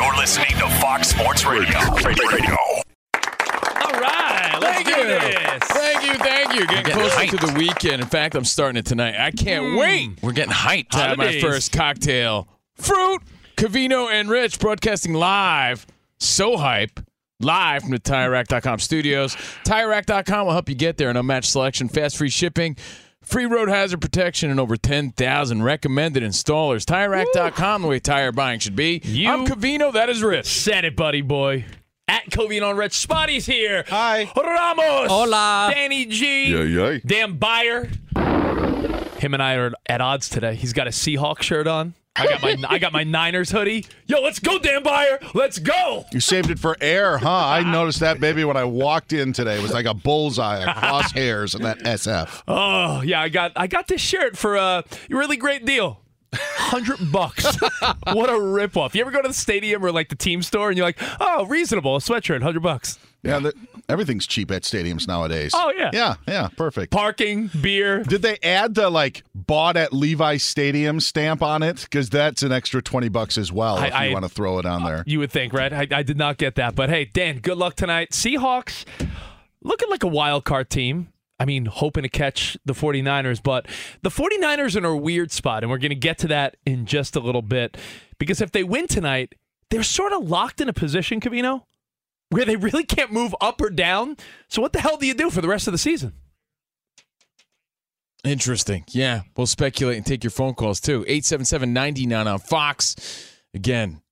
You're listening to Fox Sports Radio. Radio. Radio. All right, let's Thank do you. this. Thank you, thank you. Getting getting closer to the weekend. In fact, I'm starting it tonight. I can't hmm. wait We're getting hyped. to have my first cocktail. Fruit, Covino, and Rich broadcasting live. So hype. Live from the TireRack.com studios. TireRack.com will help you get there. An unmatched selection, fast free shipping, free road hazard protection, and over 10,000 recommended installers. TireRack.com, the way tire buying should be. You- I'm Covino. That is Rich. Said it, buddy boy. At Covino on Rich. Spotty's here. Hi. Ramos. Hola. Danny G. Yeah, yeah. Dan Beyer. Him and I are at odds today. He's got a Seahawk shirt on. I got my I got my Niners hoodie. Yo, let's go, Dan Beyer. Let's go. You saved it for air, huh? I noticed that baby when I walked in today. It was like a bullseye across hairs in that SF. Oh yeah, I got I got this shirt for a really great deal. Hundred bucks. what a ripoff. You ever go to the stadium or like the team store and you're like, oh, reasonable, a sweatshirt, hundred bucks. Yeah, everything's cheap at stadiums nowadays. Oh, yeah. Yeah, yeah, perfect. Parking, beer. Did they add the like bought at Levi Stadium stamp on it? Because that's an extra twenty bucks as well I- if you I- want to throw it on there. You would think, right? I, I did not get that. But hey, Dan, good luck tonight. Seahawks looking like a wild card team. I mean, hoping to catch the 49ers, but the 49ers are in a weird spot, and we're going to get to that in just a little bit. Because if they win tonight, they're sort of locked in a position, Covino, where they really can't move up or down. So what the hell do you do for the rest of the season? Interesting. Yeah, we'll speculate and take your phone calls too. 877-99 on Fox. Again,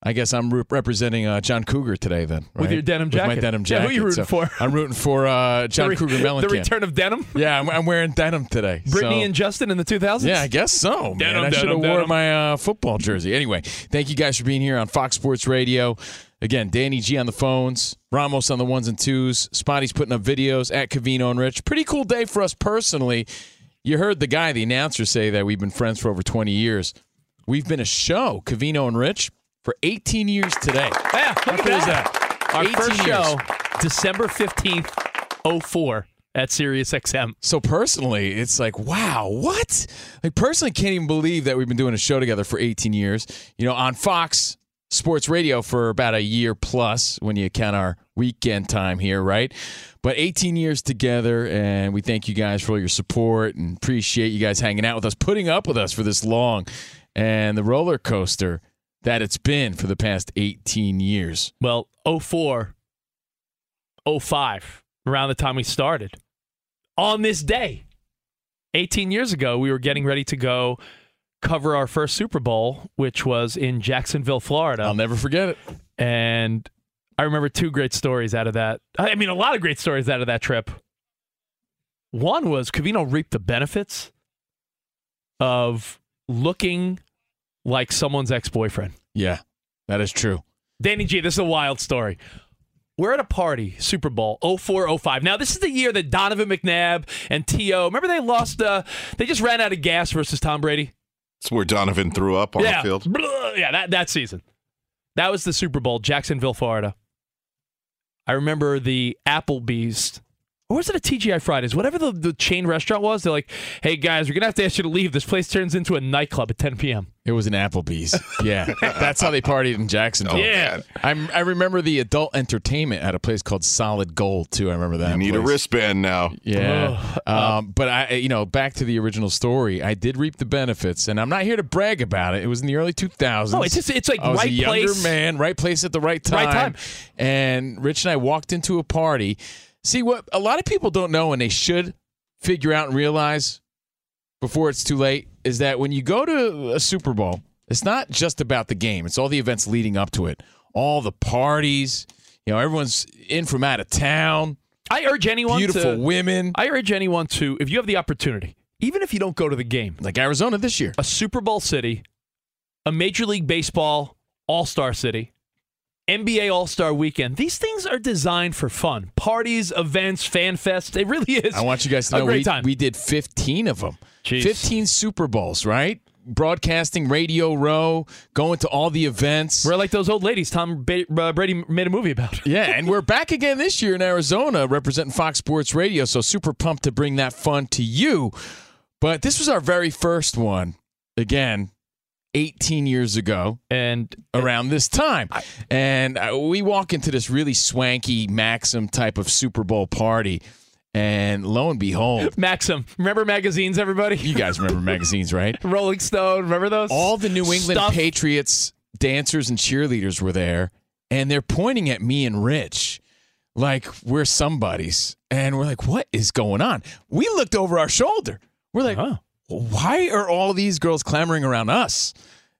I guess I'm re- representing uh, John Cougar today then. With your denim jacket. With my jacket. denim Yeah, jacket. who you rooting So for? I'm rooting for uh, John re- Cougar Mellencamp. The return of denim? Yeah, I'm, I'm wearing denim today. Brittany so- and Justin in the 2000s? Yeah, I guess so, man. Denim, I should have worn my uh, football jersey. Anyway, thank you guys for being here on Fox Sports Radio. Again, Danny G on the phones, Ramos on the ones and twos, Spotty's putting up videos at Covino and Rich. Pretty cool day for us personally. You heard the guy, the announcer, say that we've been friends for over 20 years. We've been a show, Covino and Rich, for 18 years today. Yeah, look How at that. that? Our 18 first years. show, December 15th, 04 at Sirius XM. So personally, it's like, wow, what? Like personally, can't even believe that we've been doing a show together for 18 years. You know, on Fox Sports Radio for about a year plus when you count our weekend time here, right? But 18 years together, and we thank you guys for all your support and appreciate you guys hanging out with us, putting up with us for this long, and the roller coaster that it's been for the past 18 years. Well, 04, 05, around the time we started. On this day, 18 years ago, we were getting ready to go cover our first Super Bowl, which was in Jacksonville, Florida. I'll never forget it. and I remember two great stories out of that. I mean, a lot of great stories out of that trip. One was Covino reaped the benefits of looking like someone's ex boyfriend. Yeah, that is true. Danny G, this is a wild story. We're at a party, Super Bowl 04 05. Now, this is the year that Donovan McNabb and T.O. Remember they lost, uh, they just ran out of gas versus Tom Brady? It's where Donovan threw up on yeah, the field. Blah, yeah, that that season. That was the Super Bowl, Jacksonville, Florida. I remember the Applebee's. Or was it a TGI Fridays? Whatever the, the chain restaurant was, they're like, hey guys, we're going to have to ask you to leave. This place turns into a nightclub at 10 p.m. It was an Applebee's. Yeah, that's how they partied in Jacksonville. Yeah. I'm, I remember the adult entertainment at a place called Solid Gold too. I remember that. You need a wristband now. Yeah. Um, but I, you know, back to the original story, I did reap the benefits, and I'm not here to brag about it. It was in the early 2000s. Oh, it's just- it's like I was right a younger place- man, right place at the right time. Right time. And Rich and I walked into a party. See what a lot of people don't know, and they should figure out and realize before it's too late, is that when you go to a Super Bowl, it's not just about the game. It's all the events leading up to it, all the parties. You know, everyone's in from out of town. I urge anyone Beautiful to. women. I urge anyone to, if you have the opportunity, even if you don't go to the game, like Arizona this year. a Super Bowl city, a Major League Baseball All Star city, NBA All Star weekend. These things are designed for fun. Parties, events, fan fest. It really is. I want you guys to know we, we did 15 of them. Jeez. 15 Super Bowls, right? Broadcasting, Radio Row, going to all the events. We're like those old ladies Tom ba- uh, Brady made a movie about. yeah, and we're back again this year in Arizona representing Fox Sports Radio. So super pumped to bring that fun to you. But this was our very first one, again, 18 years ago And around this time. And uh, we walk into this really swanky Maxim type of Super Bowl party. And lo and behold, Maxim, remember magazines, everybody? you guys remember magazines, right? Rolling Stone, remember those? All the New England Stuff. Patriots dancers and cheerleaders were there, and they're pointing at me and Rich like we're somebodies. And we're like, what is going on? We looked over our shoulder. We're like, Huh. Why are all these girls clamoring around us?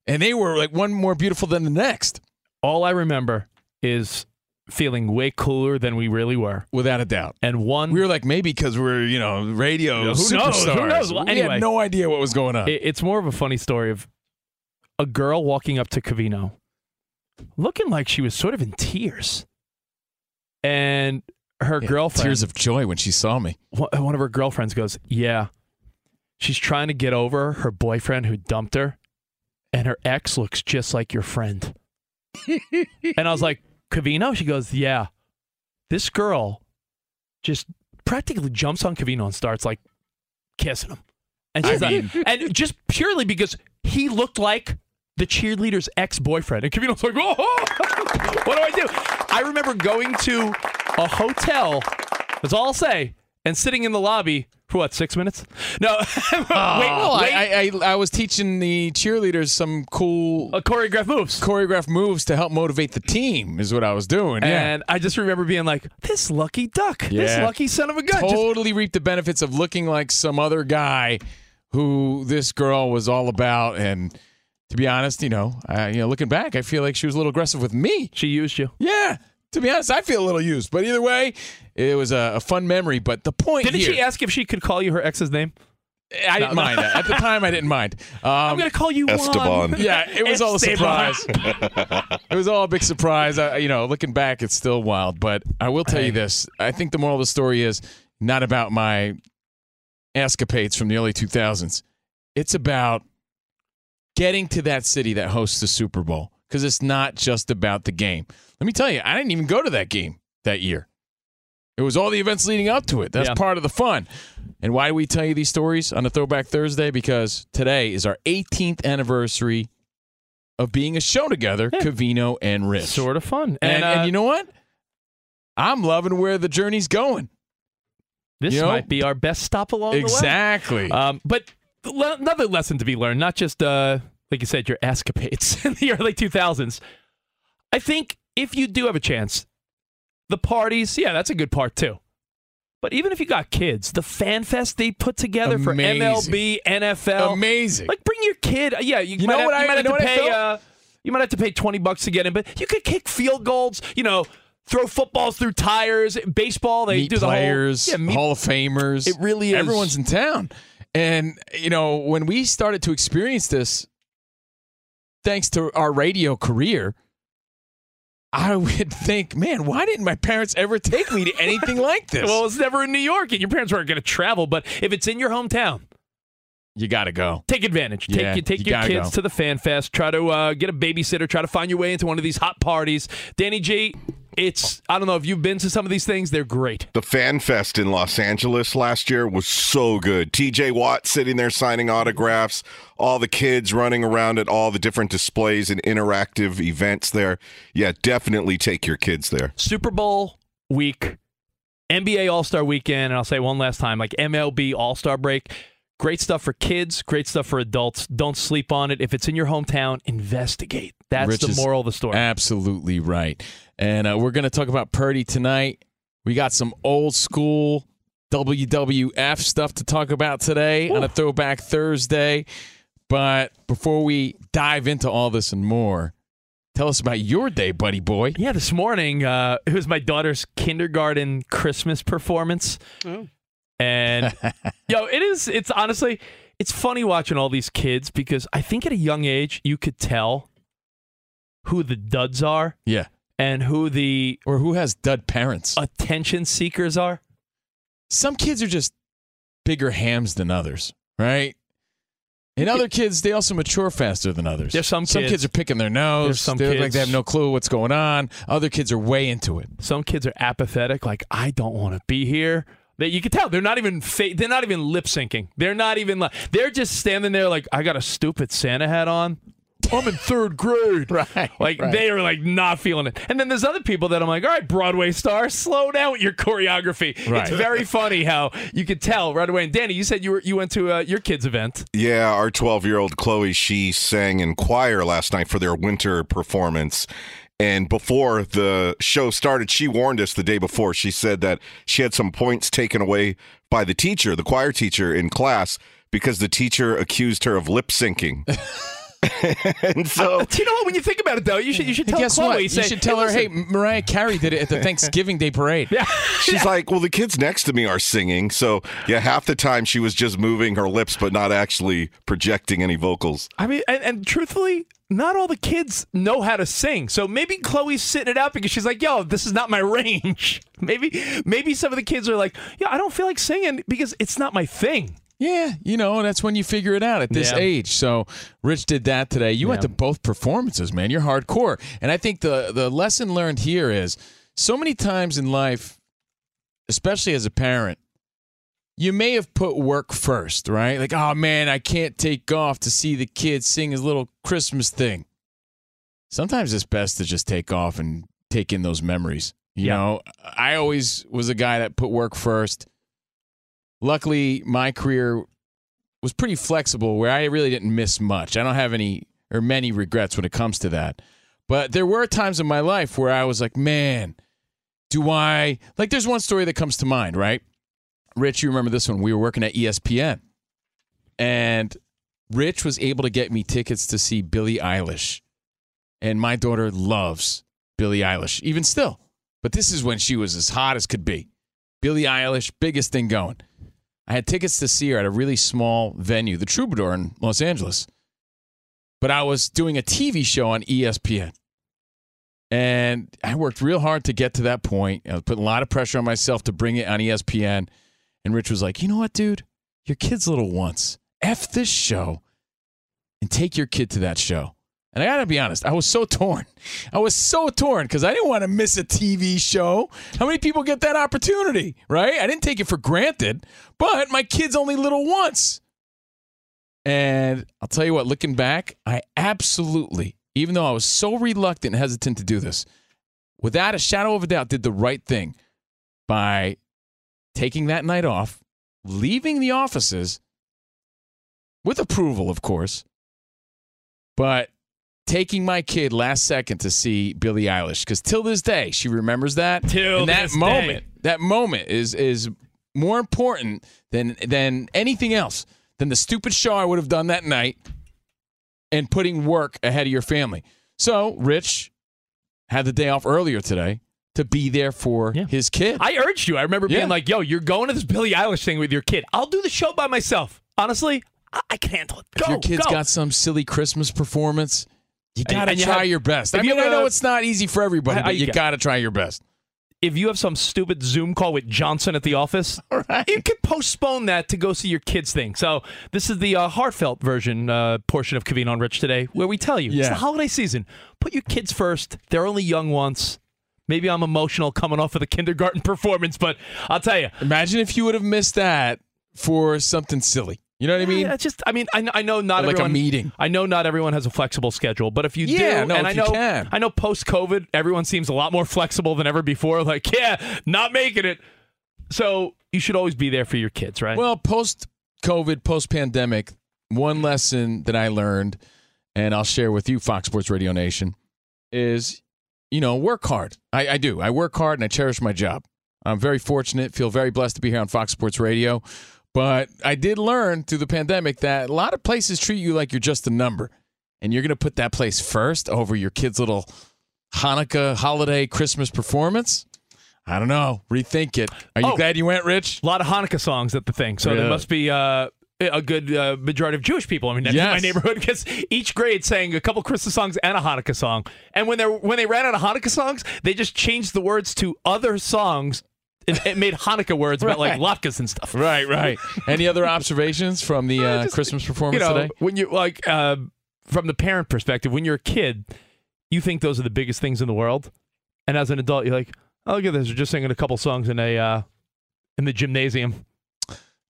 And they were like one more beautiful than the next, All I remember is feeling way cooler than we really were. without a doubt. And one, We were like, maybe because we're, you know, radio who knows? Who superstars. knows? Well, we had no idea what was going on. It- it's more of a funny story of a girl walking up to Covino, looking like she was sort of in tears, and her Yeah, girlfriend, Tears of joy when she saw me. one of her girlfriends, goes, "Yeah, she's trying to get over her boyfriend who dumped her, and her ex looks just like your friend." and I was like, "Covino?" She goes, "Yeah." This girl just practically jumps on Covino and starts like kissing him. And she's I like, and just purely because he looked like the cheerleader's ex-boyfriend. And Covino's like, oh, what do I do? I remember going to a hotel, that's all I'll say, and sitting in the lobby for what, six minutes? No, wait, Well, wait, I, I, I was teaching the cheerleaders some cool uh, choreographed moves. choreographed moves to help motivate the team is what I was doing. Yeah. And I just remember being like, this lucky duck, this lucky son of a gun. Just- totally reaped the benefits of looking like some other guy who this girl was all about. And to be honest, you know, I, you know, looking back, I feel like she was a little aggressive with me. she used you. Yeah. To be honest, I feel a little used. But either way, it was a, a fun memory. But the point Didn't here, she ask if she could call you her ex's name? I didn't No, no. mind that. At the time, I didn't mind. Um, I'm going to call you Esteban. Juan. Yeah, it was all a surprise. it was all a big surprise. I, you know, looking back, it's still wild. But I will tell you this: I think the moral of the story is not about my escapades from the early 2000s. It's about getting to that city that hosts the Super Bowl because it's not just about the game. Let me tell you, I didn't even go to that game that year. It was all the events leading up to it. That's Yeah. part of the fun. And why do we tell you these stories on a Throwback Thursday? Because today is our 18th anniversary of being a show together, Yeah. Covino and Rich. Sort of fun. And, uh, and you know what? I'm loving where the journey's going. this you know- might be our best stop along Exactly. the way. Um, but le- another lesson to be learned, not just, uh, like you said, your escapades in the early 2000s. I think if you do have a chance, the parties, yeah, that's a good part too. But even if you got kids, the fan fest they put together Amazing. for MLB, NFL, Amazing. Like bring your kid. Uh, Yeah, you, You might know have, what I- you might you have know to pay. Uh, you might have to pay twenty bucks to get in, but you could kick field goals. You know, throw footballs through tires. Baseball, they meet do the players, whole. Yeah, meet, Hall of Famers. It really is. Everyone's in town. And, you know, when we started to experience this, thanks to our radio career, I would think, man, why didn't my parents ever take me to anything like this? well, it's never in New York, and your parents weren't going to travel. But if it's in your hometown, You got to go. Take advantage. Take Yeah, you take you your kids go. to the fan fest. Try to uh, get a babysitter. Try to find your way into one of these hot parties. Danny G, it's I don't know if you've been to some of these things. They're great. The Fan Fest in Los Angeles last year was so good. TJ Watt sitting there signing autographs, all the kids running around at all the different displays and interactive events there. Yeah, definitely take your kids there. Super Bowl week, NBA All Star weekend, and I'll say one last time, like MLB All Star break. Great stuff for kids, great stuff for adults. Don't sleep on it. If it's in your hometown, investigate. That's Rich the moral of the story. Absolutely right. And uh, we're going to talk about Purdy tonight. We got some old school WWF stuff to talk about today on a Throwback Thursday. But before we dive into all this and more, tell us about your day, buddy boy. Yeah, this morning uh, it was my daughter's kindergarten Christmas performance, and yo, it is. It's honestly, it's funny watching all these kids because I think at a young age you could tell who the duds are Yeah. and who the Or who has dud parents? attention seekers are. some kids are just bigger hams than others, right? And other kids, they also mature faster than others. There's some some kids- kids are picking their nose. There's some they look like they have no clue what's going on. Other kids are way into it. Some kids are apathetic, like I don't want to be here. That you can tell they're not even fa- they're not even lip syncing. They're not even like they're just standing there like I got a stupid Santa hat on. I'm in third grade. Right, Like right. they are like not feeling it. And then there's other people that I'm like, all right, Broadway star, slow down with your choreography. Right. It's very funny how you could tell right away. And Danny, you said you were you went to uh, your kid's event. Yeah, our 12 year old Chloe, she sang in choir last night for their winter performance. And before the show started, she warned us the day before. She said that she had some points taken away by the teacher, the choir teacher in class, because the teacher accused her of lip syncing. and so But you know what? When you think about it, though, you should you should tell guess Chloe. what? You say, should tell her, hey. Mariah Carey did it at the Thanksgiving Day parade. Yeah. she's like, well, the kids next to me are singing. So, yeah, half the time she was just moving her lips, but not actually projecting any vocals. I mean, and, and truthfully, not all the kids know how to sing. So maybe Chloe's sitting it out because she's like, "Yo, this is not my range." maybe, maybe some of the kids are like, "Yeah, I don't feel like singing because it's not my thing." Yeah, you know, that's when you figure it out at this Yeah. age. So Rich did that today. You went to both performances, man. You're hardcore. And I think the the lesson learned here is so many times in life, especially as a parent, you may have put work first, right? Like, oh man, I can't take off to see the kid sing his little Christmas thing. Sometimes it's best to just take off and take in those memories. You Yeah. know, I always was a guy that put work first. Luckily, my career was pretty flexible where I really didn't miss much. I don't have any or many regrets when it comes to that. But there were times in my life where I was like, man, do I like there's one story that comes to mind, right? Rich, you remember this one. We were working at ESPN. And Rich was able to get me tickets to see Billie Eilish. And my daughter loves Billie Eilish, even still. But this is when she was as hot as could be. Billie Eilish, biggest thing going. I had tickets to see her at a really small venue, the Troubadour in Los Angeles. But I was doing a TV show on ESPN. And I worked real hard to get to that point. I was putting a lot of pressure on myself to bring it on ESPN. And Rich was like, you know what, dude? Your kid's little once. F this show and take your kid to that show. And I got to be honest, I was so torn. I was so torn because I didn't want to miss a TV show. How many people get that opportunity, right? I didn't take it for granted, but my kid's only little once. And I'll tell you what, looking back, I absolutely, even though I was so reluctant and hesitant to do this, without a shadow of a doubt, did the right thing by taking that night off, leaving the offices with approval, of course, but taking my kid last second to see Billie Eilish because till this day she remembers that. Till and that moment, day. that moment is is more important than than anything else than the stupid show I would have done that night and putting work ahead of your family. So Rich had the day off earlier today to be there for Yeah. his kid. I urged you. I remember Yeah. being like, "Yo, you're going to this Billie Eilish thing with your kid. I'll do the show by myself." Honestly, I, I can handle it. Go, if your kid's go. got some silly Christmas performance, you got to and you try have- your best. I you mean, I know it's not easy for everybody, I- but you got to try your best. if you have some stupid Zoom call with Johnson at the office, you can postpone that to go see your kids' thing. So this is the uh, heartfelt version uh, portion of Covino and Rich today, where we tell you it's the holiday season. Put your kids first. They're only young once. Maybe I'm emotional coming off of the kindergarten performance, but I'll tell you, Imagine if you would have missed that for something silly. You know what I mean? Yeah, just I mean I, I know not Like a meeting. I know not everyone has a flexible schedule, but if you Yeah, do, no, and if I you know can. I know post COVID, everyone seems a lot more flexible than ever before. Like, yeah, not making it. So you should always be there for your kids, right? Well, post COVID, post pandemic, one lesson that I learned, and I'll share with you, Fox Sports Radio Nation, is you know, work hard. I, I do. I work hard and I cherish my job. I'm very fortunate, feel very blessed to be here on Fox Sports Radio. But I did learn through the pandemic that a lot of places treat you like you're just a number. And you're going to put that place first over your kid's little Hanukkah, holiday, Christmas performance. I don't know. Rethink it. Are you Oh. glad you went, Rich? a lot of Hanukkah songs at the thing, so there must be uh, a good uh, majority of Jewish people. I mean, that's Yes. my neighborhood because each grade sang a couple Christmas songs and a Hanukkah song. And when they when they ran out of Hanukkah songs, they just changed the words to other songs. It, it made Hanukkah words about like latkes and stuff. Right, right. Any other observations from the uh, just, Christmas performance you know, today? when you like uh, from the parent perspective, when you're a kid, you think those are the biggest things in the world, and as an adult, you're like, oh, look at this, they're just singing a couple songs in a uh, in the gymnasium.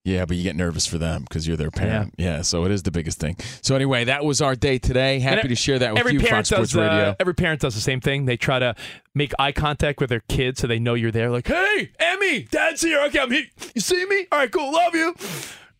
Yeah, but you get nervous for them because you're their parent. Yeah. so it is the biggest thing. So anyway, that was our day today. Happy And to share that with you, parent Fox Sports does, uh, Radio. every parent does the same thing. They try to make eye contact with their kids so they know you're there. Like, hey, Emmy, Dad's here. Okay, I'm here. You see me? All right, cool. Love you.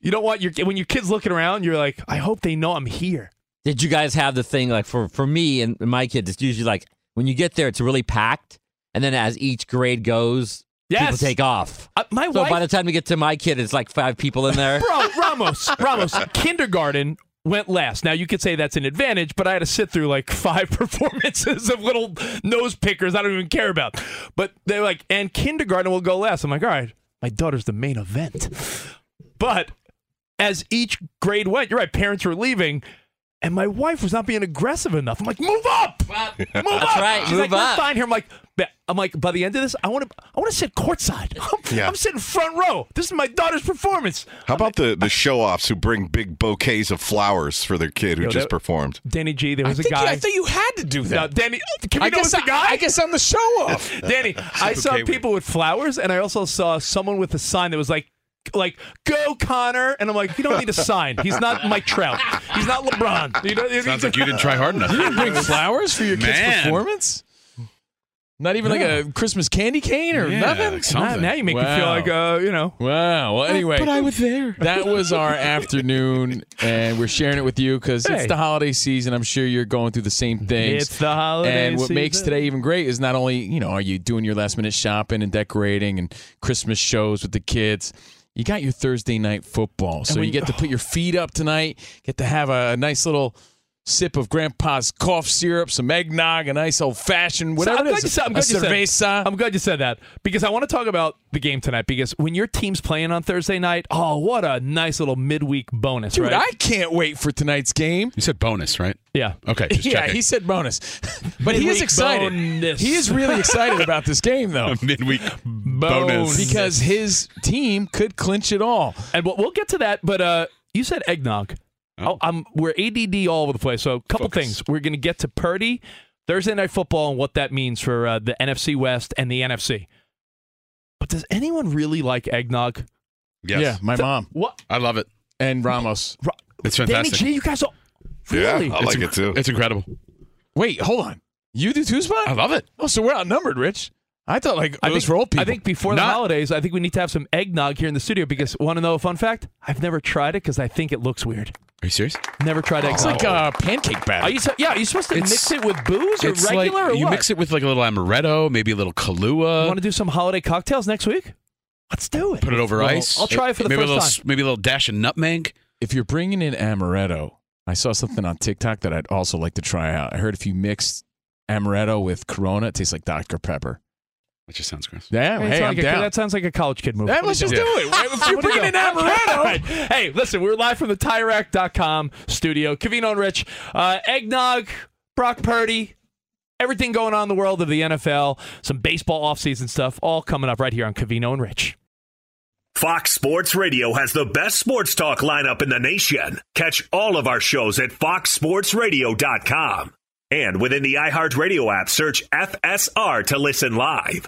You don't want your when your kids looking around. You're like, I hope they know I'm here. Did you guys have the thing like for for me and my kids? It's usually like when you get there, it's really packed, and then as each grade goes, people take off. Uh, my So wife, by the time we get to my kid, it's like five people in there. bro, Ramos, Ramos, kindergarten went last. Now you could say that's an advantage, but I had to sit through like five performances of little nose pickers I don't even care about. But they're like, and kindergarten will go last. I'm like, all right, my daughter's the main event. But as each grade went, you're right, parents were leaving. And my wife was not being aggressive enough. I'm like, move up, move up. That's right, She's move like, we're up. fine here. I'm like, I'm like, by the end of this, I want to, I want to sit courtside. I'm, Yeah. I'm sitting front row. This is my daughter's performance. How about the, the show offs who bring big bouquets of flowers for their kid who Yo, just that- performed? Danny G, there was a think guy. I thought you had to do that. no. Danny, can we I know guess it's the guy? I, I guess I'm the show off. Danny, I saw okay people with flowers, and I also saw someone with a sign that was like, like "Go Connor," and I'm like, you don't need a sign. He's not Mike Trout. He's not LeBron. You know, Sounds like you didn't try hard enough. You didn't bring flowers for your kid's performance? Not even like a Christmas candy cane or Yeah, nothing? Now, something. now you make me feel like, uh, you know, Wow. Well, anyway. But I was there. that was our afternoon, and we're sharing it with you because Hey. it's the holiday season. I'm sure you're going through the same things. it's the holiday. and what makes today even great is not only you know are you doing your last minute shopping and decorating and Christmas shows with the kids. You got your Thursday night football, so you get to put your feet up tonight. Get to have a nice little sip of Grandpa's cough syrup, some eggnog, a nice old fashioned So whatever I'm it glad is, you said, I'm a glad you said- cerveza. I'm glad you said that because I want to talk about the game tonight. Because when your team's playing on Thursday night, oh, what a nice little midweek bonus, Dude, right? I can't wait for tonight's game. You said bonus, right? yeah. Okay, just yeah, checking. he said bonus, but he is excited. bonus. He is really excited about this game, though. midweek bonus. because his team could clinch it all. And we'll, we'll get to that, but uh, you said eggnog. Oh. Oh, I'm, we're ADD all over the place. So a couple Focus. things. We're going to get to Purdy, Thursday Night Football, and what that means for uh, the NFC West and the NFC. But does anyone really like eggnog? yes. Yeah, my mom What? I love it. and Ramos. Ro- It's Danny fantastic. G, you guys are Yeah. I like It's it too. It's incredible. Wait, hold on. You do two spot? I love it. Oh, so we're outnumbered, Rich. I thought like it I was think, for old people. I think before the holidays, I think we need to have some eggnog here in the studio because want to know a fun fact? I've never tried it because I think it looks weird. Are you serious? Never tried oh, it's like a pancake batter. are you so, yeah, are you supposed to It's- mix it with booze or it's regular like or you what? mix it with like a little amaretto, maybe a little Kahlua. Want to do some holiday cocktails next week? Let's do it. put it over Well, ice. I'll try it for the maybe first a little, time. Maybe a little dash of nutmeg. if you're bringing in amaretto, I saw something on TikTok that I'd also like to try out. I heard if you mix amaretto with Corona, it tastes like Dr Pepper. That just sounds gross. Yeah, Hey, hey, I'm like a- down. that sounds like a college kid movie. Yeah, let's just do? do it. If you're What do you bringing in go? amaretto, All right. Hey, listen, we're live from the TireRack.com studio. Covino and Rich, uh, eggnog, Brock Purdy. Everything going on in the world of the NFL, some baseball offseason stuff, all coming up right here on Covino and Rich. Fox Sports Radio has the best sports talk lineup in the nation. Catch all of our shows at foxsportsradio.com. And within the iHeartRadio app, search FSR to listen live.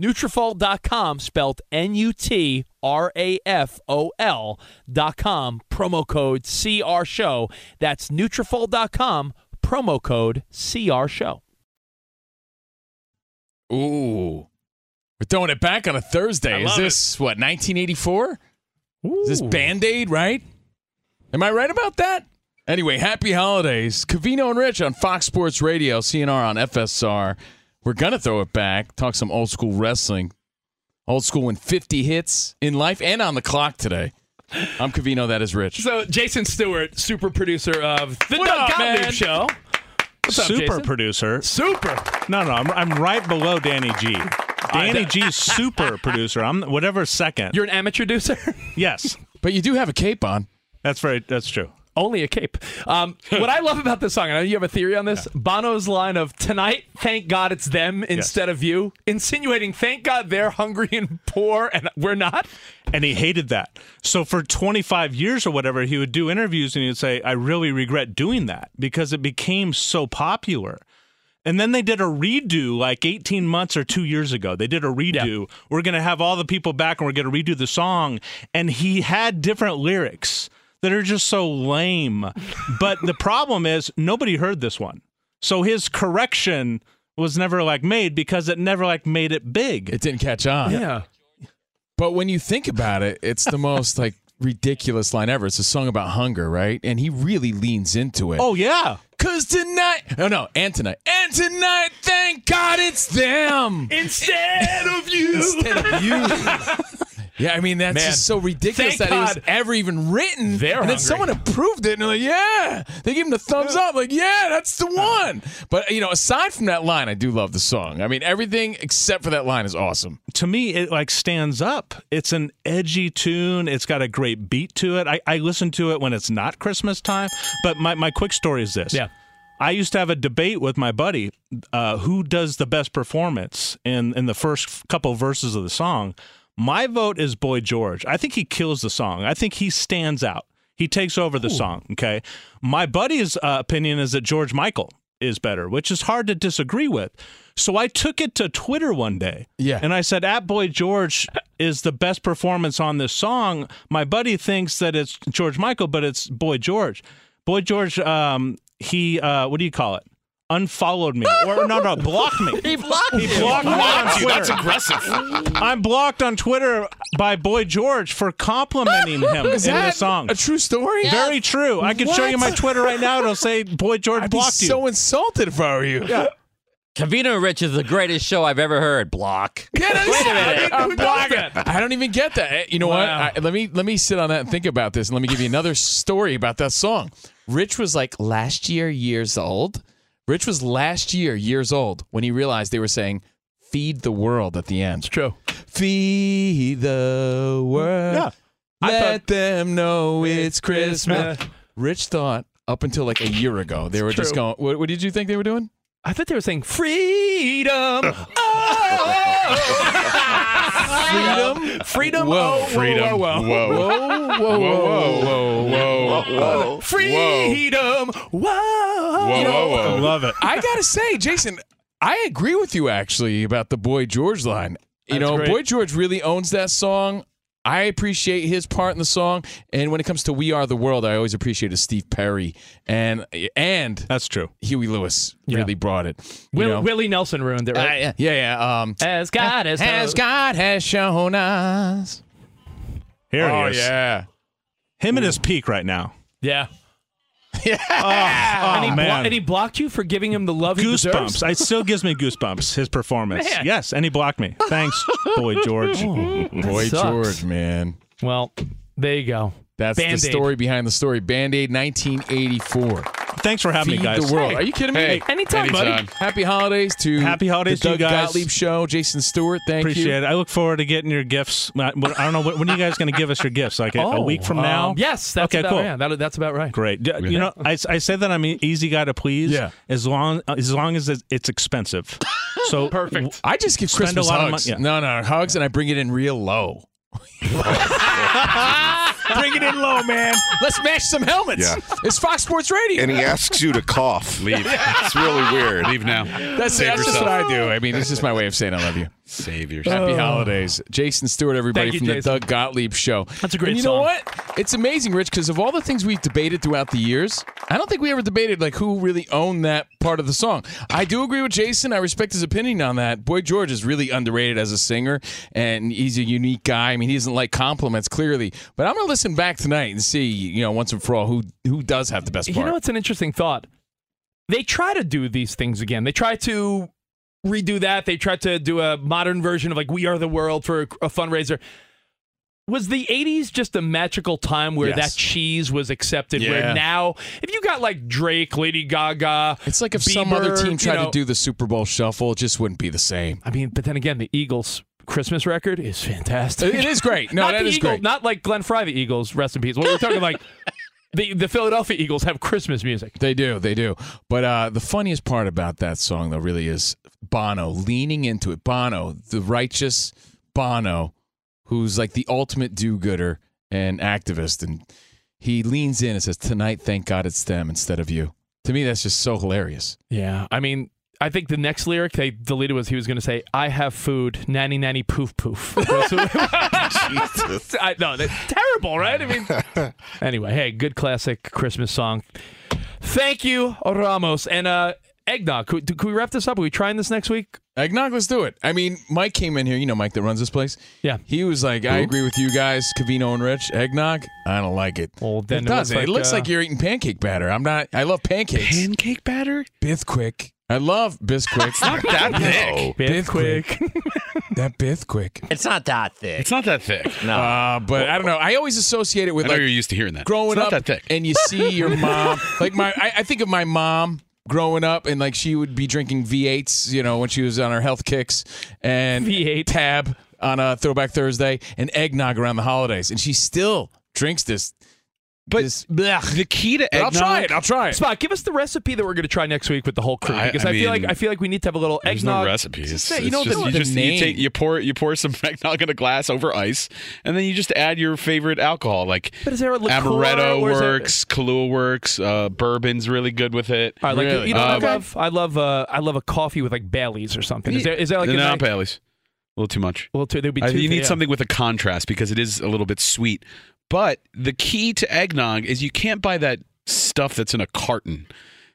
Nutrafol.com, spelled N-U-T-R-A-F-O-L dot com, promo code CR Show. That's Nutrafol.com, promo code CR Show. Ooh. We're throwing it back on a Thursday. Is this, what, 1984? Is this Band Aid, right? Am I right about that? Anyway, happy holidays. Covino and Rich on Fox Sports Radio, CNR on FSR. We're going to throw it back, talk some old school wrestling. Old school and 50 hits in life and on the clock today. I'm Covino, that is Rich. So, Jason Stewart, super producer of The What Doug up, Gottlieb man? Show. What's up, super Jason? producer. Super. No, no, I'm, I'm right below Danny G. Danny that- G's super producer. I'm whatever second. You're an amateur producer? yes, But you do have a cape on. that's very that's true. Only a cape. Um, what I love about this song, I know you have a theory on this. Bono's line of "Tonight, thank God it's them instead of you," insinuating, "Thank God they're hungry and poor, and we're not." And he hated that. So for 25 years or whatever, he would do interviews and he would say, "I really regret doing that because it became so popular." And then they did a redo like 18 months or two years ago. They did a redo. We're going to have all the people back and we're going to redo the song. And he had different lyrics that are just so lame. but the problem is nobody heard this one. So his correction was never like made because it never like made it big. It didn't catch on. Yeah. But when you think about it, it's the most like ridiculous line ever. It's a song about hunger, right? And he really leans into it. Oh yeah. Cause tonight, oh no, and tonight, and tonight, thank God it's them Instead of you. instead of you. Yeah, I mean that's Man, just so ridiculous thank that it was ever even written. they're and then hungry. someone approved it, and they're like, "Yeah." They give him the thumbs up, like, "Yeah, that's the one." But you know, aside from that line, I do love the song. I mean, everything except for that line is awesome. to me it like stands up it's an edgy tune it's got a great beat to it i, I listen to it when it's not christmas time but my, my quick story is this Yeah. i used to have a debate with my buddy uh, who does the best performance in, in the first couple verses of the song my vote is boy george i think he kills the song i think he stands out he takes over the song okay my buddy's uh, opinion is that george michael is better which is hard to disagree with so i took it to twitter one day Yeah. and I said, "At Boy George is the best performance on this song." My buddy thinks that it's George Michael, but it's Boy George. Boy George, um, he uh, what do you call it? Unfollowed me, or no, no, blocked me. He blocked me. He you. blocked me on Blocked you. Twitter. That's aggressive. I'm blocked on Twitter by Boy George for complimenting him Is in the song. a true story? Very true. I can show you my Twitter right now. It'll say Boy George I'd be blocked you. so insulted if I were you. Yeah, Covino and Rich is the greatest show I've ever heard. Block. Wait a minute. Who does that? I don't even get that. Eh, You know Wow. what? I, let me let me sit on that and think about this, and let me give you another story about that song. Rich was like last year years old. Rich was last year years old when he realized they were saying "feed the world" at the end. It's true. Feed the world. Yeah. I Let thought- them know it's Christmas. Christmas. Rich thought up until like a year ago they were just going. What, what did you think they were doing? I thought they were saying freedom. Freedom. Freedom. Whoa. Oh, Freedom. Whoa, whoa, Whoa. Whoa, whoa, whoa, whoa, whoa, Whoa. Freedom. Whoa. Whoa, You know, whoa, whoa. I love it. I gotta say, Jason, I agree with you actually about the Boy George line. You That's know, great. Boy George really owns that song. I appreciate his part in the song, and when it comes to "We Are the World," I always appreciated Steve Perry and and That's true. Huey Lewis Yeah. really brought it. You Will, know? Willie Nelson ruined it, Uh, right? yeah, yeah, yeah. Um, As God has as God has shown us. Here oh he is. yeah, Him at his peak right now. Yeah. yeah. Oh, oh, and, he blo- man. and he blocked you for giving him the love he deserves? Goosebumps. It still gives me goosebumps. His performance. Man. Yes, and he blocked me. Thanks, boy George. Boy sucks. George, man. Well, there you go. That's Band-Aid. the story behind the story. Band Aid 1984. Thanks for having Feed me, guys. the world. Are you kidding me? Hey, Anytime, anytime. buddy. Happy holidays to Happy holidays the to you guys. Gottlieb Show. Jason Stewart, thank Appreciate you. Appreciate it. I look forward to getting your gifts. I I don't know when when are you guys going to give us your gifts. Like a, a week from now. Um, yes, that's okay, about, cool. yeah, that, that's about right. Great. D- You know, I, I said that I'm an easy guy to please. Yeah. As long as long as it's- it's expensive. So Perfect. I just give Spend a Christmas lot of hugs. yeah. No, no, hugs, and I bring it in real low. bring it in low, man. Let's match some helmets. Yeah. It's Fox Sports Radio. And he asks you to cough. Leave. It's really weird. Leave now. that's Save that's just yourself. what I do. I mean, it's just my way of saying I love you. Save yourself. Happy holidays. Jason Stewart, everybody you, from the Jason. Doug Gottlieb Show. That's a great and you song. know what? It's amazing, Rich, because of all the things we've debated throughout the years, I don't think we ever debated like who really owned that part of the song. I do agree with Jason. I respect his opinion on that. Boy George is really underrated as a singer, and he's a unique guy. I mean, he doesn't like compliments, clearly. But I'm going to listen back tonight and see, you know, once and for all, who who does have the best part. You know, it's an interesting thought. They try to do these things again. They try to redo that. They tried to do a modern version of like "We Are the World" for a, a fundraiser. Was the '80s just a magical time where Yes. that cheese was accepted? Yeah. Where now, if you got like Drake, Lady Gaga, it's like if some other Bieber, team you tried know- to do the Super Bowl shuffle, it just wouldn't be the same. I mean, but then again, the Eagles Christmas record is fantastic. It is great. No, not that is Eagle- great. Not like Glenn Frey, the Eagles. Rest in peace. Well, we're talking like the the Philadelphia Eagles have Christmas music. They do, they do. But uh, the funniest part about that song, though, really is Bono leaning into it. Bono, the righteous Bono, who's like the ultimate do-gooder and activist, and he leans in and says, "Tonight, thank God it's them instead of you." To me, that's just so hilarious. Yeah, I mean, I think the next lyric they deleted was he was going to say, "I have food, nanny nanny poof poof." I, no, that's terrible, right? I mean, anyway, hey, good classic Christmas song. Thank you, Ramos, and uh, eggnog. Could, could we wrap this up? Are we trying this next week? Eggnog, let's do it. I mean, Mike came in here. You know Mike that runs this place. Yeah. He was like, I Who? agree with you guys, Covino and Rich. Eggnog, I don't like it. Well, then it it does. looks It like, looks uh, like you're eating pancake batter. I'm not. I love pancakes. Pancake batter? Bithquick. I love Bisquick. it's not that thick. Bithquick. that Bithquick. It's not that thick. It's not that thick. No. Uh, but I don't know. I always associate it with I know like you're used to hearing that. growing it's not up that thick. and you see your mom like my I, I think of my mom growing up and like she would be drinking V8s you know when she was on her health kicks and V8 tab on a throwback Thursday and eggnog around the holidays and she still drinks this But this, blech. the key to But I'll try it I'll try it Spot, give us the recipe that we're going to try next week with the whole crew I- because I I, feel like I feel like we need to have a little eggnog. no recipe. It's, Just say- you know just, the- you the just you name. take you pour you pour some eggnog in a glass over ice, and then you just add your favorite alcohol like But is there a liqueur amaretto or there- works, Kahlua works, uh, bourbon's really good with it. All right, like Really? you know, what Um, I love I love uh, I love a coffee with like Bailey's or something. Is there is there like a no, Baileys. A little too much. Well, too, there'd be I- you need yeah. something with a contrast because it is a little bit sweet. But the key to eggnog is you can't buy that stuff that's in a carton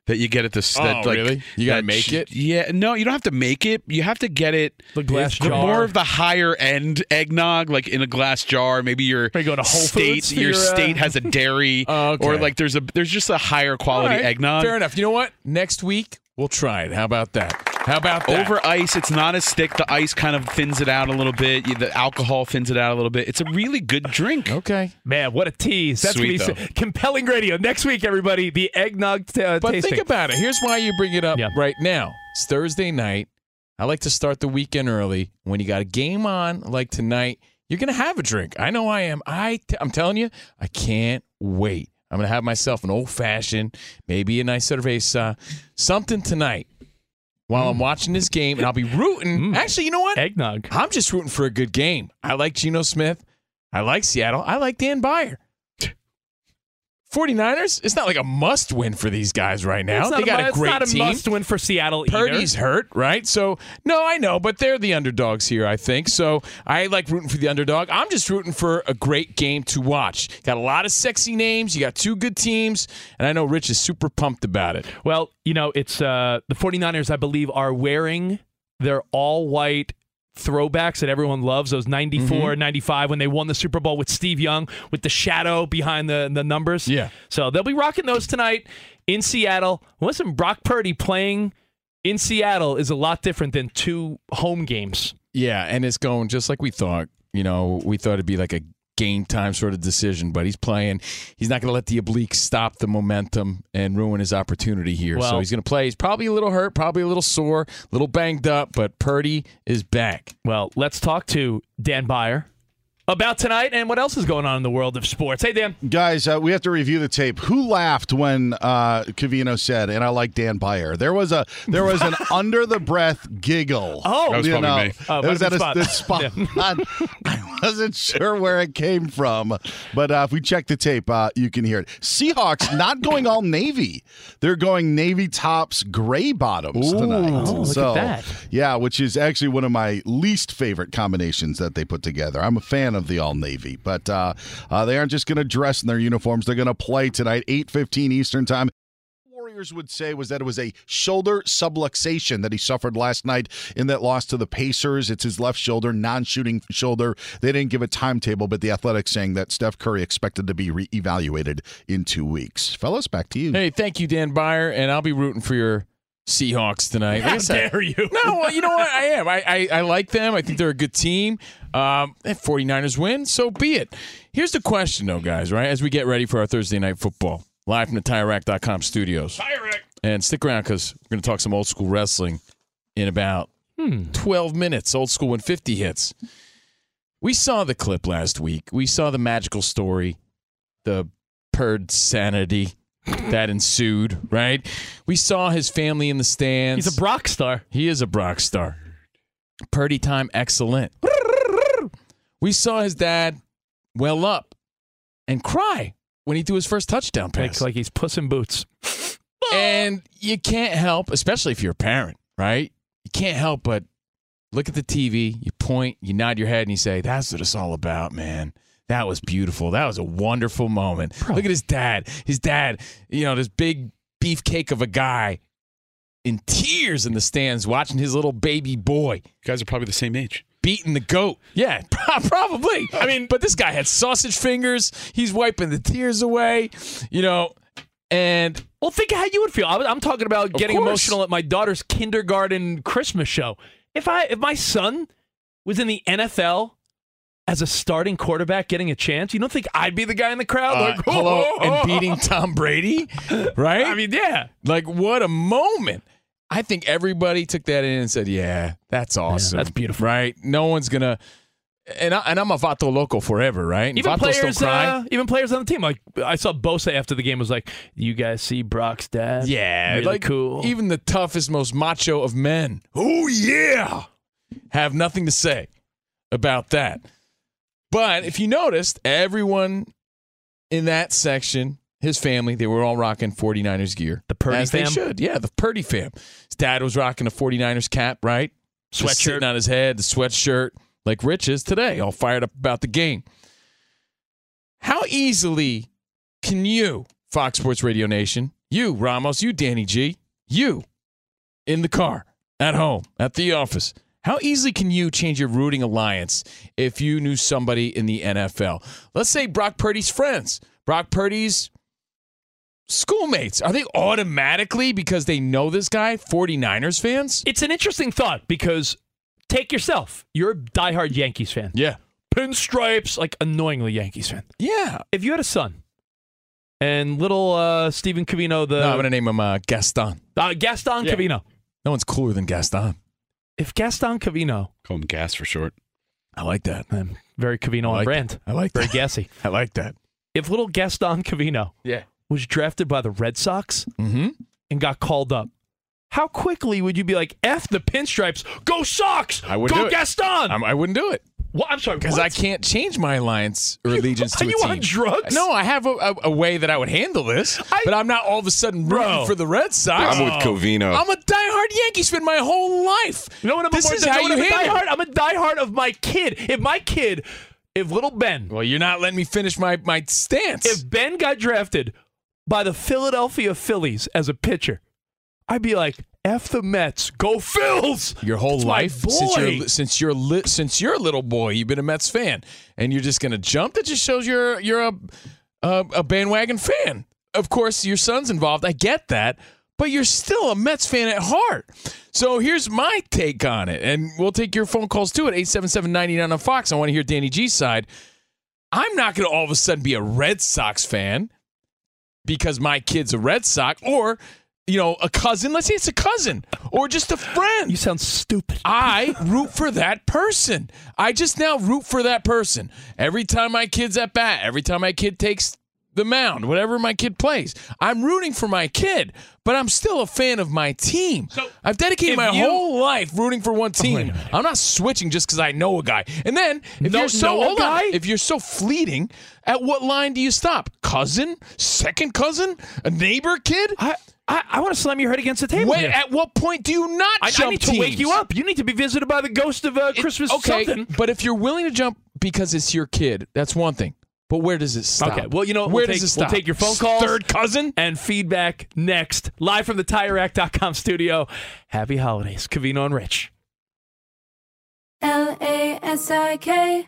that you get at the Oh, that, like, really? You gotta make ch- it? Yeah, no, you don't have to make it. You have to get it The glass jar. more of the higher end eggnog, like in a glass jar. Maybe your Or you go to Whole state Foods your your, uh, state has a dairy, Oh, okay. or like there's a there's just a higher quality All right, eggnog. fair enough you know what next week we'll try it how about that how about that Over ice, it's not as thick. The ice kind of thins it out a little bit. The alcohol thins it out a little bit. It's a really good drink. okay Man, what a tease! That's Sweet, gonna be so- compelling radio next week, everybody. The eggnog t- uh, But tasting. think about it. Here's why you bring it up Yeah. right now. It's Thursday night. I like to start the weekend early. When you got a game on like tonight, you're gonna have a drink. I know I am. I t- I'm telling you, I can't wait. I'm gonna have myself an old fashioned, maybe a nice cerveza, something tonight while Mm. I'm watching this game, and I'll be rooting. Actually, you know what? eggnog. I'm just rooting for a good game. I like Geno Smith. I like Seattle. I like Dan Beyer. 49ers, it's not like a must win for these guys right now. It's they got a, a, it's great not a team. must win for Seattle either. Purdy's hurt, right? So, no, I know, but they're the underdogs here, I think. So, I like rooting for the underdog. I'm just rooting for a great game to watch. Got a lot of sexy names. You got two good teams, and I know Rich is super pumped about it. Well, you know, it's uh, the 49ers, I believe, are wearing their all white throwbacks that everyone loves, those 94, Mm-hmm. 95, when they won the Super Bowl with Steve Young, with the shadow behind the, the numbers. Yeah. So they'll be rocking those tonight in Seattle. Listen, Brock Purdy playing in Seattle is a lot different than two home games. Yeah, and it's going just like we thought. You know, we thought it'd be like a game time sort of decision, but he's playing. He's not going to let the oblique stop the momentum and ruin his opportunity here. so he's going to play. He's probably a little hurt, probably a little sore, a little banged up, but Purdy is back. Well, let's talk to Dan Beyer about tonight and what else is going on in the world of sports. Hey, Dan. Guys, uh, we have to review the tape. Who laughed when uh, Covino said, "And I like Dan Beyer"? There was a there was an under the breath giggle. Oh. That was you know, me. Oh, it was at have a Spot. spot. I wasn't sure where it came from, but uh, if we check the tape, uh, you can hear it. Seahawks not going all navy; they're going navy tops, gray bottoms tonight. Oh, look at so, that. yeah, which is actually one of my least favorite combinations that they put together. I'm a fan of the all navy, but uh, uh, they aren't just going to dress in their uniforms; they're going to play tonight, eight fifteen Eastern time. Warriors would say was that it was a shoulder subluxation that he suffered last night in that loss to the Pacers. It's his left shoulder, non-shooting shoulder. They didn't give a timetable, but the Athletic's saying that Steph Curry expected to be re-evaluated in two weeks. Fellas, back to you. Hey, thank you, Dan Beyer, and I'll be rooting for your Seahawks tonight. Like I How said- dare you? No, well, you know what? I am. I, I, I like them. I think they're a good team. Um, if 49ers win, so be it. Here's the question, though, guys, right? As we get ready for our Thursday night football, live from the TireRack.com studios. TireRack. And stick around because we're going to talk some old school wrestling in about 12 minutes. Old school when 50 hits. We saw the clip last week. We saw the magical story, the purd sanity that ensued, right? We saw his family in the stands. He's a Brock star. He is a Brock star. Purdy time excellent. We saw his dad well up and cry when he threw his first touchdown pass. Like he's puss in boots. and you can't help, especially if you're a parent, right? You can't help but look at the TV, you point, you nod your head, and you say, That's what it's all about, man. That was beautiful. That was a wonderful moment. Look at his dad. His dad, you know, this big beefcake of a guy in tears in the stands watching his little baby boy. You guys are probably the same age. Beating the goat. Yeah, probably. I mean, but this guy had sausage fingers. He's wiping the tears away, you know, and Well, think of how you would feel. I- I'm talking about getting course. emotional at my daughter's kindergarten Christmas show. If I if my son was in the NFL as a starting quarterback getting a chance, you don't think I'd be the guy in the crowd uh, like hello, and beating Tom Brady, right? I mean, yeah. Like, what a moment. I think everybody took that in and said, yeah, that's awesome. that's beautiful. Right? No one's going to. And, I, and I'm a Vato Loco forever, right? Even Vatos players, uh, even players on the team. Like I saw Bosa after the game was like, "You guys see Brock's dad? yeah, really like cool." Even the toughest, most macho of men. Oh, yeah. Have nothing to say about that. But if you noticed, everyone in that section, his family, they were all rocking 49ers gear. The Purdy As fam? they should. Yeah, the Purdy fam. His dad was rocking a 49ers cap, right? Sweatshirt. sitting on his head, the sweatshirt, like Rich is today, all fired up about the game. How easily can you, Fox Sports Radio Nation, you, Ramos, you, Danny G, you, in the car, at home, at the office, how easily can you change your rooting alliance if you knew somebody in the NFL? Let's say Brock Purdy's friends, Brock Purdy's schoolmates. Are they automatically, because they know this guy, 49ers fans? It's an interesting thought because take yourself. You're a diehard Yankees fan. Yeah. Pinstripes, like annoyingly Yankees fan. Yeah. If you had a son and little uh, Stephen Covino, the No, I'm going to name him uh, Gaston. uh, Gaston Yeah. Covino. No one's cooler than Gaston. If Gaston Covino, Call him Gas for short. I like that. um, very Covino I on like brand, that. I like very that. gassy. I like that. If little Gaston Covino Yeah. was drafted by the Red Sox Mm-hmm. and got called up, how quickly would you be like, "F the pinstripes, go Sox, I wouldn't go do it. Gaston"? I'm, I wouldn't do it. What? I'm sorry, Because? I can't change my alliance or allegiance to a team. Are a you team. on drugs? No, I have a, a, a way that I would handle this, I- but I'm not all of a sudden rooting Bro. for the Red Sox. I'm with oh. Covino. I'm a diehard Yankees fan my whole life. You know what I'm This more, is how you I'm a handle it. diehard? I'm a diehard of my kid. If my kid, if little Ben, Well, you're not letting me finish my, my stance. if Ben got drafted by the Philadelphia Phillies as a pitcher, I'd be like, "F the Mets, go Phils." your whole That's life since you're since you're li- since you're a little boy, you've been a Mets fan, and you're just gonna jump. That just shows you're you're a a, a bandwagon fan. Of course, your son's involved. I get that, but you're still a Mets fan at heart. So here's my take on it, and we'll take your phone calls too at 877-99 on Fox. I want to hear Danny G's side. I'm not going to all of a sudden be a Red Sox fan because my kid's a Red Sox or you know a cousin. Let's say it's a cousin or just a friend. You sound stupid. I root for that person. I just now root for that person. Every time my kid's at bat, every time my kid takes the mound, whatever my kid plays, I'm rooting for my kid, but I'm still a fan of my team. So, I've dedicated my you- whole life rooting for one oh, team. minute. I'm not switching just because I know a guy. And then if No- you're so know a hold on. if you're so fleeting, at what line do you stop? Cousin, second cousin, a neighbor kid? I, I, I want to slam your head against the table. When, here. at what point do you not I, I jump need to wake you up. You need to be visited by the ghost of uh, It- Christmas okay, something. But if you're willing to jump because it's your kid, that's one thing. But where does it stop? Okay, well, you know, where we'll does take, it stop? We'll take your phone calls. Third cousin. and feedback next. Live from the TireRack.com studio. Happy holidays, Covino and Rich. L A S I K,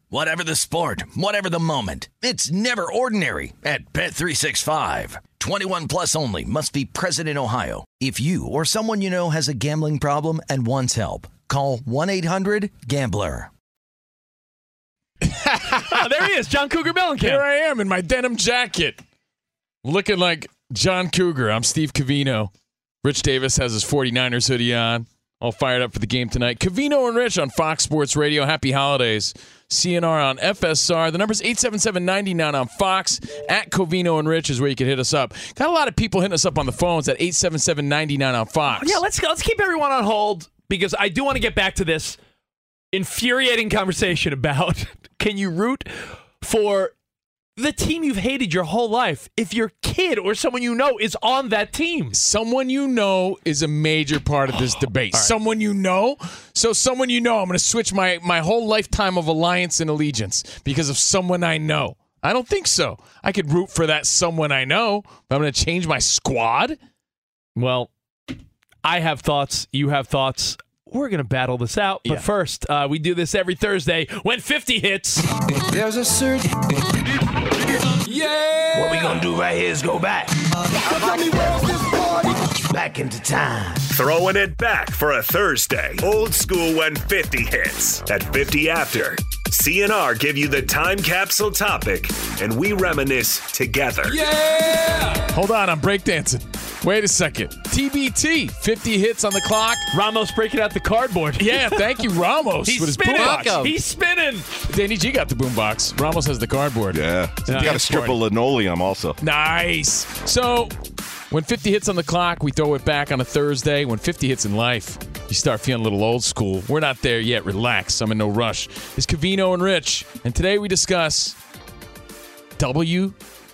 Whatever the sport, whatever the moment, it's never ordinary at Bet365. 21 plus only must be present in Ohio. If you or someone you know has a gambling problem and wants help, call 1-800-GAMBLER. oh, there he is, John Cougar Mellencamp. Here I am in my denim jacket, looking like John Cougar. I'm Steve Covino. Rich Davis has his 49ers hoodie on. All fired up for the game tonight. Covino and Rich on Fox Sports Radio. Happy holidays. CNR on FSR. The number's 877-99 on Fox. At Covino and Rich is where you can hit us up. Got a lot of people hitting us up on the phones at 877-99 on Fox. Yeah, let's let's keep everyone on hold because I do want to get back to this infuriating conversation about can you root for the team you've hated your whole life if your kid or someone you know is on that team. Someone you know is a major part of this debate. right. Someone you know. So someone you know, I'm going to switch my my whole lifetime of alliance and allegiance because of someone I know. I don't think so. I could root for that someone I know, but I'm going to change my squad. Well, I have thoughts. You have thoughts. We're going to battle this out. But first, uh, we do this every Thursday when 50 hits. There's a certain. Yeah! What we gonna do right here is go back. Back into time. Throwing it back for a Thursday. Old school when 50 hits. At 50 after, CNR give you the time capsule topic, and we reminisce together. Yeah! Hold on, I'm breakdancing. Wait a second. TBT, 50 hits on the clock. Ramos breaking out the cardboard. Yeah, thank you, Ramos. He's with his spinning. boombox. He's spinning. Danny G got the boombox. Ramos has the cardboard. Yeah. Yeah. You got a strip of linoleum also. Nice. So, when 50 hits on the clock, we throw it back on a Thursday. When 50 hits in life, you start feeling a little old school. We're not there yet. Relax. I'm in no rush. It's Covino and Rich. And today we discuss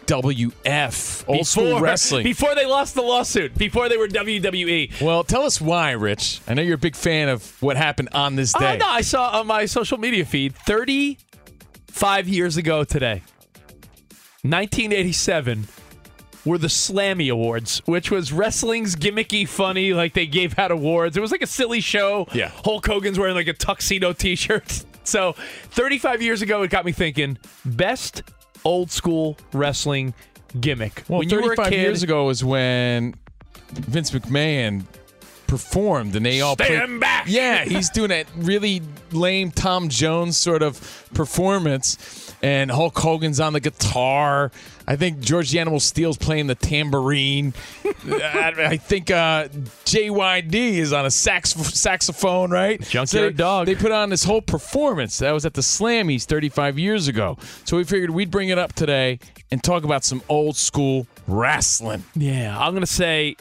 WWF, old school Before- wrestling. Before they lost the lawsuit, before they were. WWE. well, tell us why, Rich. I know you're a big fan of what happened on this Oh, day. no, I saw on my social media feed 35 years ago today, 1987, were the Slammy Awards, which was wrestling's gimmicky, funny, like they gave out awards. It was like a silly show. Yeah. Hulk Hogan's wearing like a tuxedo t shirt. So 35 years ago, it got me thinking best old school wrestling gimmick. Well, when you were a 35 kid, years ago was when Vince McMahon performed and they all Stand played. back! Yeah, he's doing a really lame Tom Jones sort of performance. And Hulk Hogan's on the guitar. I think George the Animal Steele's playing the tambourine. I, I think uh, JYD is on a sax- saxophone, right? Junkyard they, Dog. They put on this whole performance. That was at the Slammies 35 years ago. So we figured we'd bring it up today and talk about some old school wrestling. Yeah, I'm going to say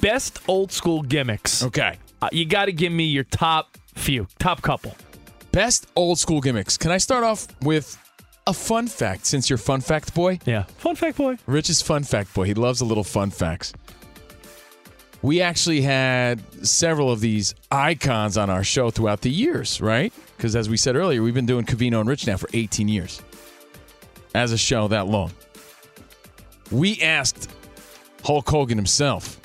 best old school gimmicks. Okay. Uh, you got to give me your top few, top couple. Best old school gimmicks. Can I start off with a fun fact since you're fun fact boy? Yeah. Fun fact boy. Rich is fun fact boy. He loves a little fun facts. We actually had several of these icons on our show throughout the years, right? Because as we said earlier, we've been doing Covino and Rich now for 18 years as a show that long. We asked Hulk Hogan himself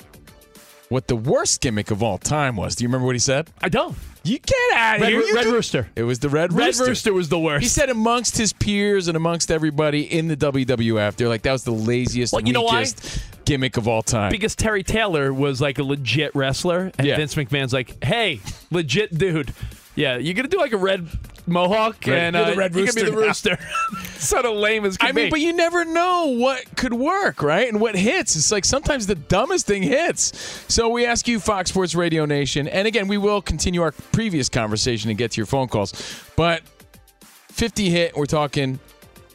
what the worst gimmick of all time was. Do you remember what he said? I don't. You get out of Red, here. You Red do- Rooster. It was the Red, Red Rooster. Rooster was the worst. He said amongst his peers and amongst everybody in the WWF, they're like, that was the laziest, Well, you know why? weakest gimmick of all time. because Terry Taylor was like a legit wrestler, and Yeah. Vince McMahon's like, "Hey, legit dude, yeah, you're gonna do like a red mohawk, Right. and You're the uh, Red you can be the Rooster rooster. sort of lame as can I mean, be. but you never know what could work, right? And what hits. It's like sometimes the dumbest thing hits. So we ask you, Fox Sports Radio Nation, and again, we will continue our previous conversation and get to your phone calls. But 50 hit, we're talking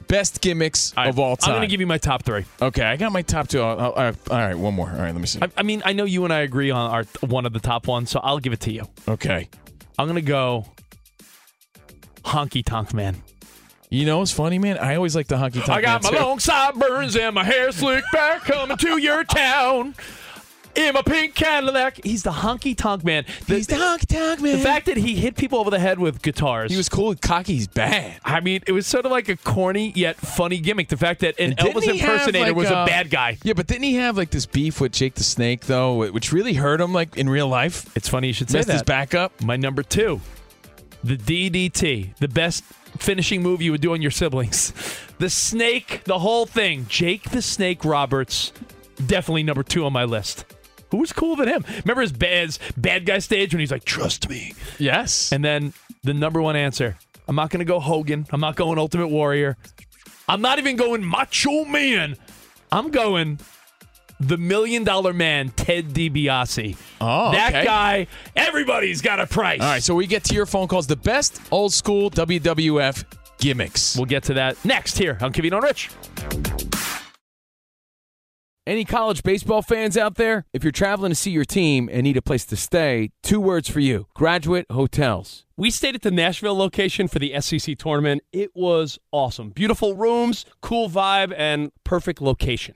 best gimmicks of all time. I'm going to give you my top three. Okay, I got my top two. I'll- I'll- all right, one more. All right, let me see. I, I mean, I know you and I agree on our one of the top ones, so I'll give it to you. Okay. I'm going to go Honky Tonk Man. You know what's funny, man? I always like the honky tonk. I got my too. long sideburns and my hair slicked back coming to your town. In my pink Cadillac. He's the honky tonk man. The, He's the honky tonk man. The fact that he hit people over the head with guitars. He was cool. Cocky. He's bad. I mean, it was sort of like a corny yet funny gimmick. The fact that an Elvis impersonator like, was uh, a bad guy. Yeah, but didn't he have like this beef with Jake the Snake though, which really hurt him like in real life? It's funny you should say Messed that. his back up. My number two, the DDT, the best finishing move you would do on your siblings. The snake, the whole thing. Jake the Snake Roberts, definitely number two on my list. Who was cooler than him? Remember his bad, his bad guy stage when he's like, "Trust me." Yes. And then the number one answer. I'm not going to go Hogan. I'm not going Ultimate Warrior. I'm not even going Macho Man. I'm going the Million Dollar Man, Ted DiBiase. Oh, that okay. guy. Everybody's got a price. All right, so we get to your phone calls. The best old school WWF gimmicks. We'll get to that next here on Kevin on Rich. Any college baseball fans out there? If you're traveling to see your team and need a place to stay, two words for you Graduate Hotels. We stayed at the Nashville location for the SEC tournament. It was awesome. Beautiful rooms, cool vibe, and perfect location.